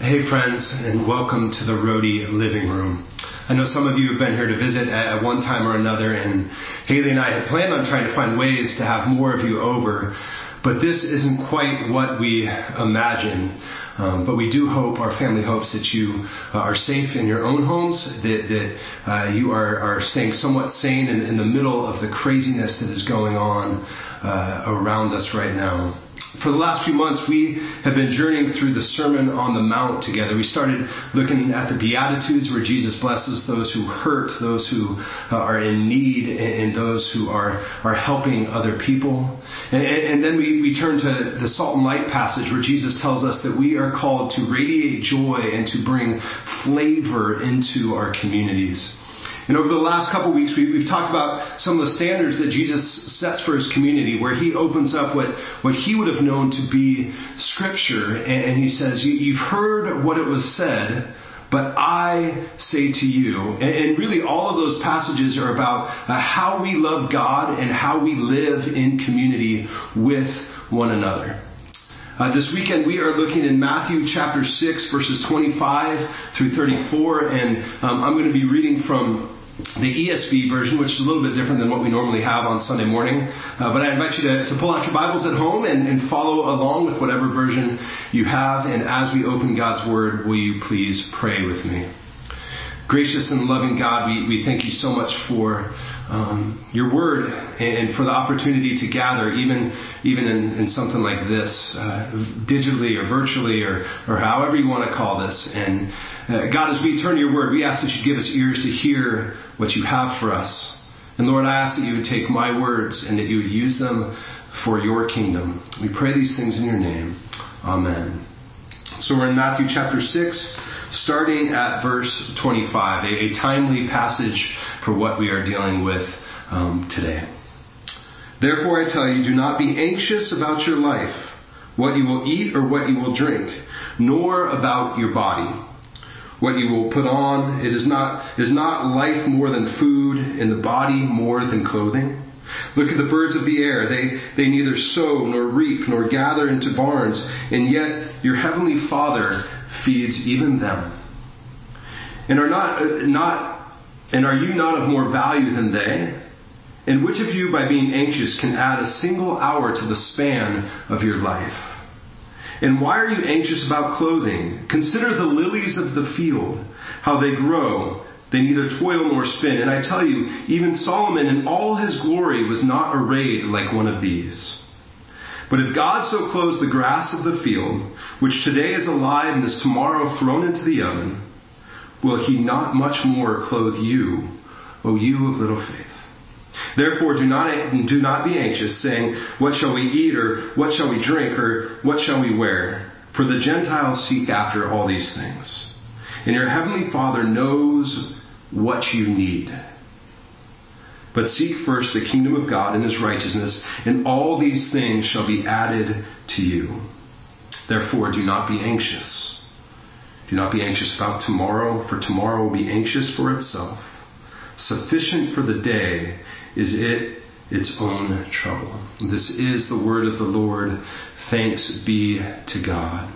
Hey, friends, and welcome to the Rhody Living Room. I know some of you have been here to visit at one time or another, and Haley and I had planned on trying to find ways to have more of you over, but this isn't quite what we imagined. Um, but we do hope, our family hopes, that you uh, are safe in your own homes, that, that uh, you are, are staying somewhat sane in, in, the middle of the craziness that is going on uh, around us right now for the last few months, we have been journeying through the Sermon on the Mount together. We started looking at the Beatitudes where Jesus blesses those who hurt, those who uh, are in need, and those who are, are helping other people. And, and then we, we turn to the Salt and Light passage where Jesus tells us that we are called to radiate joy and to bring flavor into our communities. And over the last couple weeks, we, have talked about some of the standards that Jesus sets for his community, where he opens up what, what he would have known to be scripture. And, and he says, You've heard what it was said, but I say to you. And, and really, all of those passages are about uh, how we love God and how we live in community with one another. Uh, this weekend we are looking in Matthew chapter 6 verses 25 through 34 and um, I'm going to be reading from the ESV version, which is a little bit different than what we normally have on Sunday morning. Uh, but I invite you to, to, pull out your Bibles at home and, and, follow along with whatever version you have. And as we open God's Word, will you please pray with me? Gracious and loving God, we, we thank you so much for um, your Word and for the opportunity to gather, even even in, in something like this, uh, digitally or virtually or or however you want to call this. And uh, God, as we turn to your Word, we ask that you give us ears to hear what you have for us. And Lord, I ask that you would take my words and that you would use them for your kingdom. We pray these things in your name. Amen. So we're in Matthew chapter 6, starting at verse 25, a, a timely passage for what we are dealing with um, today. Therefore I tell you, do not be anxious about your life, what you will eat or what you will drink, nor about your body what you will put on. It is not, is not life more than food and the body more than clothing? Look at the birds of the air. They, they neither sow nor reap nor gather into barns, and yet your heavenly Father feeds even them. And are not, not, and are you not of more value than they? And which of you by being anxious can add a single hour to the span of your life? And why are you anxious about clothing? Consider the lilies of the field, how they grow. They neither toil nor spin. And I tell you, even Solomon in all his glory was not arrayed like one of these. But if God so clothes the grass of the field, which today is alive and is tomorrow thrown into the oven, will he not much more clothe you, O you of little faith? Therefore, do not, do not be anxious, saying, What shall we eat, or what shall we drink, or what shall we wear? For the Gentiles seek after all these things. And your heavenly Father knows what you need. But seek first the kingdom of God and his righteousness, and all these things shall be added to you. Therefore, do not be anxious. Do not be anxious about tomorrow, for tomorrow will be anxious for itself. Sufficient for the day is it its own trouble. This is the word of the Lord. Thanks be to God.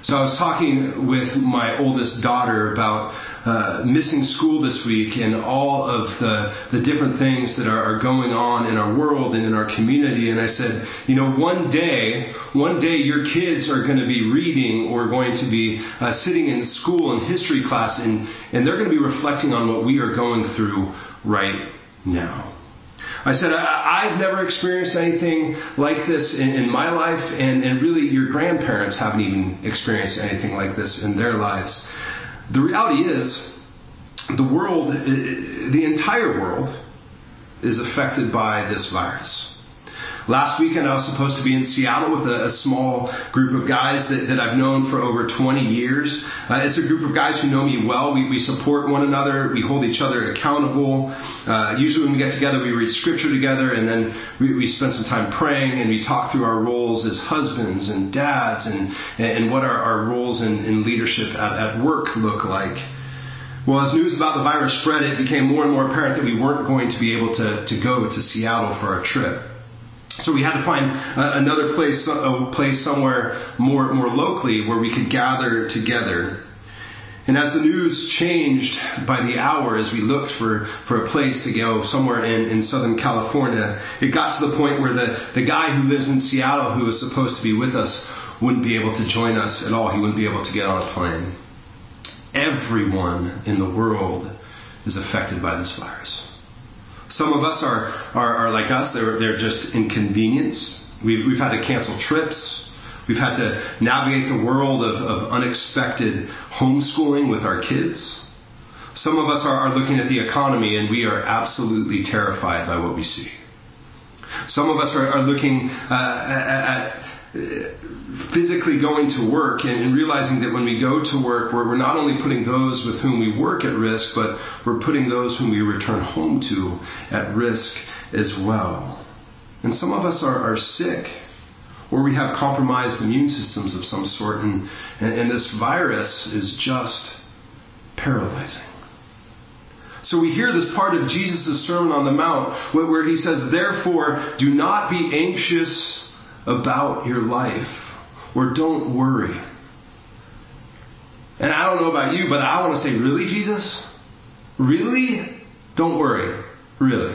So I was talking with my oldest daughter about uh, missing school this week and all of the, the different things that are, are, going on in our world and in our community. And I said, you know, one day, one day your kids are going to be reading or going to be uh, sitting in school in history class and, and they're going to be reflecting on what we are going through right now. I said, I, have never experienced anything like this in, in my life, and, and, really your grandparents haven't even experienced anything like this in their lives. The reality is, the world, eh, eh, the entire world, is affected by this virus. Last weekend, I was supposed to be in Seattle with a, a small group of guys that, that, I've known for over 20 years. Uh, it's a group of guys who know me well. We, we support one another. We hold each other accountable. Uh, usually when we get together, we read scripture together and then we, we spend some time praying and we talk through our roles as husbands and dads and, and what our, our roles in, in leadership at, at work look like. Well, as news about the virus spread, it became more and more apparent that we weren't going to be able to, to go to Seattle for our trip. So we had to find uh, another place, a place somewhere more, more locally where we could gather together. And as the news changed by the hour as we looked for, for a place to go somewhere in, in Southern California, it got to the point where the, the guy who lives in Seattle who was supposed to be with us wouldn't be able to join us at all. He wouldn't be able to get on a plane. Everyone in the world is affected by this virus. Some of us are, are, are like us, they're, they're just inconvenience. We've, we've had to cancel trips. We've had to navigate the world of, of unexpected homeschooling with our kids. Some of us are, are looking at the economy and we are absolutely terrified by what we see. Some of us are, are looking uh, at, at physically going to work and, realizing that when we go to work, we're, not only putting those with whom we work at risk, but we're putting those whom we return home to at risk as well. And some of us are, are sick or we have compromised immune systems of some sort, and, and this virus is just paralyzing. So we hear this part of Jesus' Sermon on the Mount where he says, Therefore, do not be anxious about your life, or don't worry. And I don't know about you, but I want to say, Really, Jesus? Really? Don't worry. Really.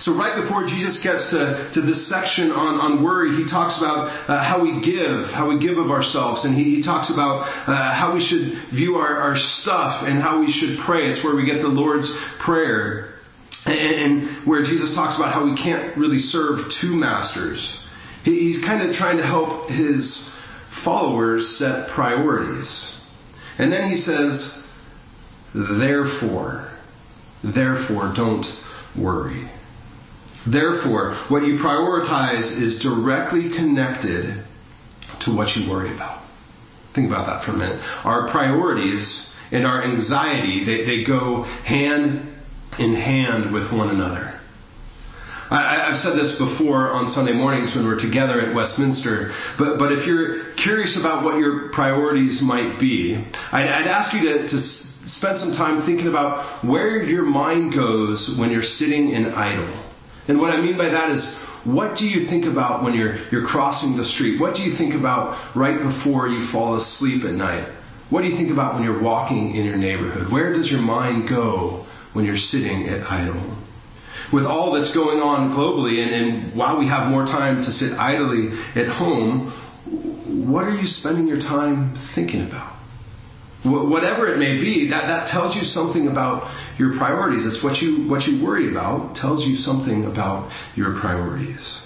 So right before Jesus gets to, to this section on, on worry, he talks about uh, how we give, how we give of ourselves, and he, he talks about uh, how we should view our, our stuff and how we should pray. It's where we get the Lord's Prayer. And, where Jesus talks about how we can't really serve two masters. He, he's kind of trying to help his followers set priorities. And then he says, therefore, therefore don't worry. Therefore, what you prioritize is directly connected to what you worry about. Think about that for a minute. Our priorities and our anxiety, they, they go hand in hand with one another. I, have said this before on Sunday mornings when we're together at Westminster, but, but if you're curious about what your priorities might be, I'd, I'd ask you to, to spend some time thinking about where your mind goes when you're sitting in idle. And what I mean by that is, what do you think about when you're, you're crossing the street? What do you think about right before you fall asleep at night? What do you think about when you're walking in your neighborhood? Where does your mind go when you're sitting at idle? With all that's going on globally, and, and while we have more time to sit idly at home, what are you spending your time thinking about? whatever it may be, that, that tells you something about your priorities. It's what you, what you worry about tells you something about your priorities.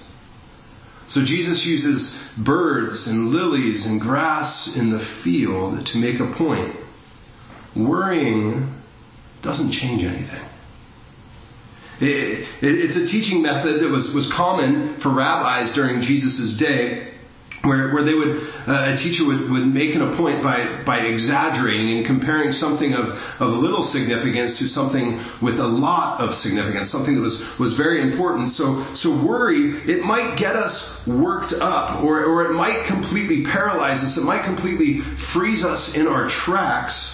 So Jesus uses birds and lilies and grass in the field to make a point. Worrying doesn't change anything. It, it, it's a teaching method that was, was common for rabbis during Jesus' day where, where they would, uh, a teacher would, would make an a point by, by exaggerating and comparing something of, of little significance to something with a lot of significance, something that was, was very important. So, so worry, it might get us worked up or, or it might completely paralyze us. It might completely freeze us in our tracks.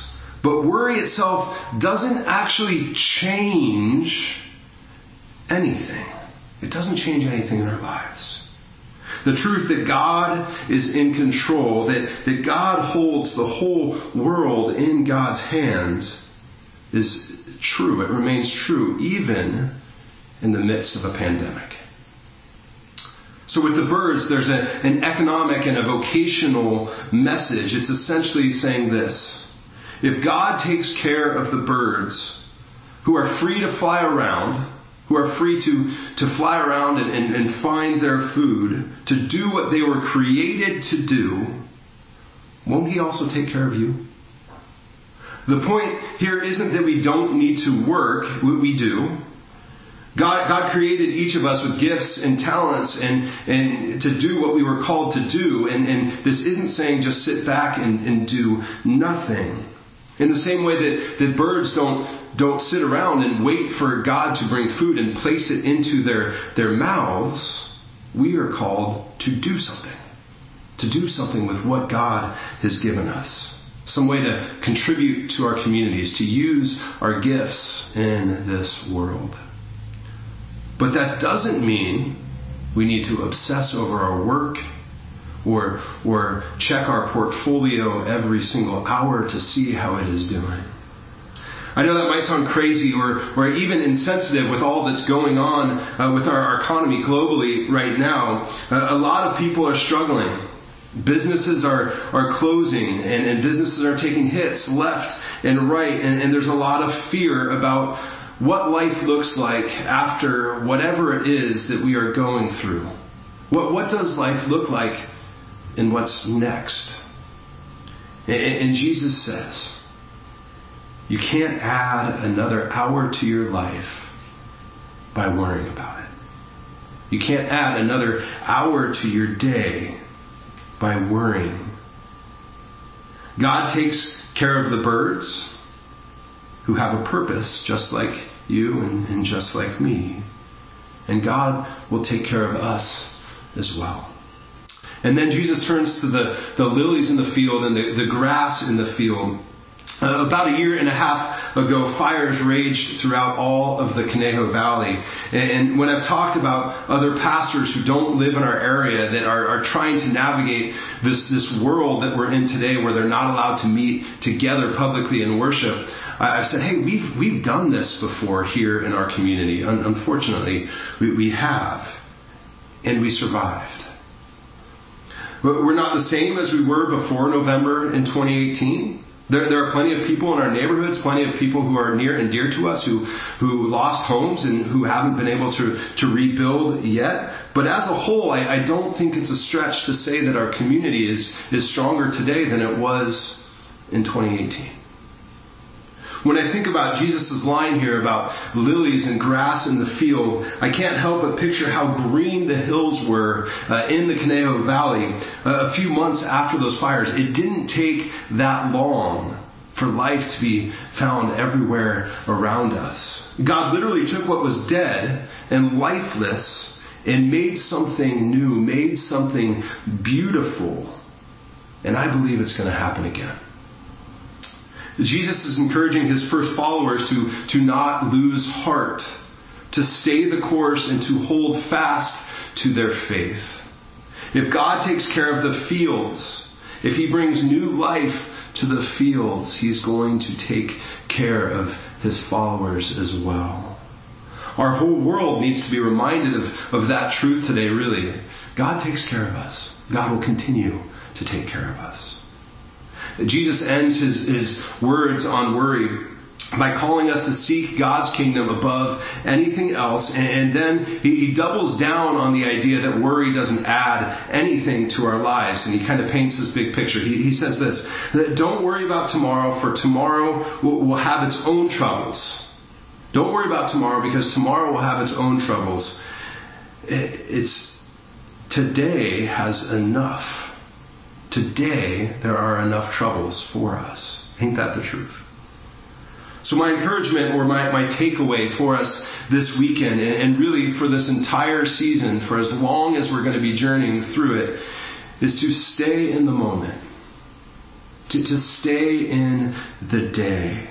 But worry itself doesn't actually change anything. It doesn't change anything in our lives. The truth that God is in control, that, that God holds the whole world in God's hands is true. It remains true even in the midst of a pandemic. So with the birds, there's a, an economic and a vocational message. It's essentially saying this. If God takes care of the birds who are free to fly around, who are free to, to fly around and, and, and find their food, to do what they were created to do, won't He also take care of you? The point here isn't that we don't need to work, we do. God, God created each of us with gifts and talents and, and to do what we were called to do. And, and this isn't saying just sit back and, and do nothing. In the same way that, that birds don't, don't sit around and wait for God to bring food and place it into their, their mouths, we are called to do something. To do something with what God has given us. Some way to contribute to our communities, to use our gifts in this world. But that doesn't mean we need to obsess over our work or, or check our portfolio every single hour to see how it is doing. I know that might sound crazy or, or even insensitive with all that's going on uh, with our, economy globally right now. Uh, a lot of people are struggling. Businesses are, are closing and, and businesses are taking hits left and right, and, and there's a lot of fear about what life looks like after whatever it is that we are going through. What, what does life look like and what's next? And, Jesus says, you can't add another hour to your life by worrying about it. You can't add another hour to your day by worrying. God takes care of the birds who have a purpose just like you and, and just like me. And God will take care of us as well. And then Jesus turns to the, the lilies in the field and the, the grass in the field uh, about a year and a half ago, fires raged throughout all of the Conejo Valley. And when I've talked about other pastors who don't live in our area that are, are trying to navigate this, this world that we're in today where they're not allowed to meet together publicly in worship, I've said, hey, we've, we've done this before here in our community. unfortunately, we, we have. And we survived. We're not the same as we were before November in 2018. There, there are plenty of people in our neighborhoods, plenty of people who are near and dear to us who, who lost homes and who haven't been able to, to rebuild yet. But as a whole, I, I don't think it's a stretch to say that our community is, is stronger today than it was in 2018. When I think about Jesus' line here about lilies and grass in the field, I can't help but picture how green the hills were uh, in the Conejo Valley uh, a few months after those fires. It didn't take that long for life to be found everywhere around us. God literally took what was dead and lifeless and made something new, made something beautiful. And I believe it's going to happen again. Jesus is encouraging his first followers to, to not lose heart, to stay the course and to hold fast to their faith. If God takes care of the fields, if he brings new life to the fields, he's going to take care of his followers as well. Our whole world needs to be reminded of, of that truth today, really. God takes care of us. God will continue to take care of us. Jesus ends his, his words on worry by calling us to seek God's kingdom above anything else. And, then he, doubles down on the idea that worry doesn't add anything to our lives. And he kind of paints this big picture. He, says this, that don't worry about tomorrow, for tomorrow will, have its own troubles. Don't worry about tomorrow because tomorrow will have its own troubles. It, it's today has enough today there are enough troubles for us. Ain't that the truth? So my encouragement or my, my takeaway for us this weekend and, and really for this entire season, for as long as we're going to be journeying through it, is to stay in the moment. To, to stay in the day.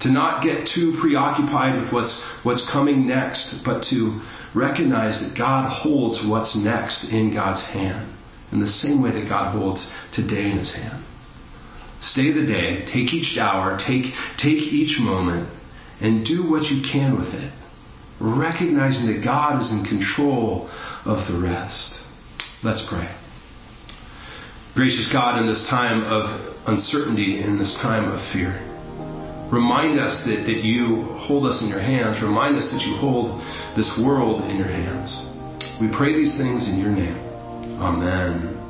To not get too preoccupied with what's, what's coming next, but to recognize that God holds what's next in God's hand in the same way that God holds today in his hand. Stay the day, take each hour, take, take each moment, and do what you can with it, recognizing that God is in control of the rest. Let's pray. Gracious God, in this time of uncertainty, in this time of fear, remind us that, that you hold us in your hands. Remind us that you hold this world in your hands. We pray these things in your name. Amen.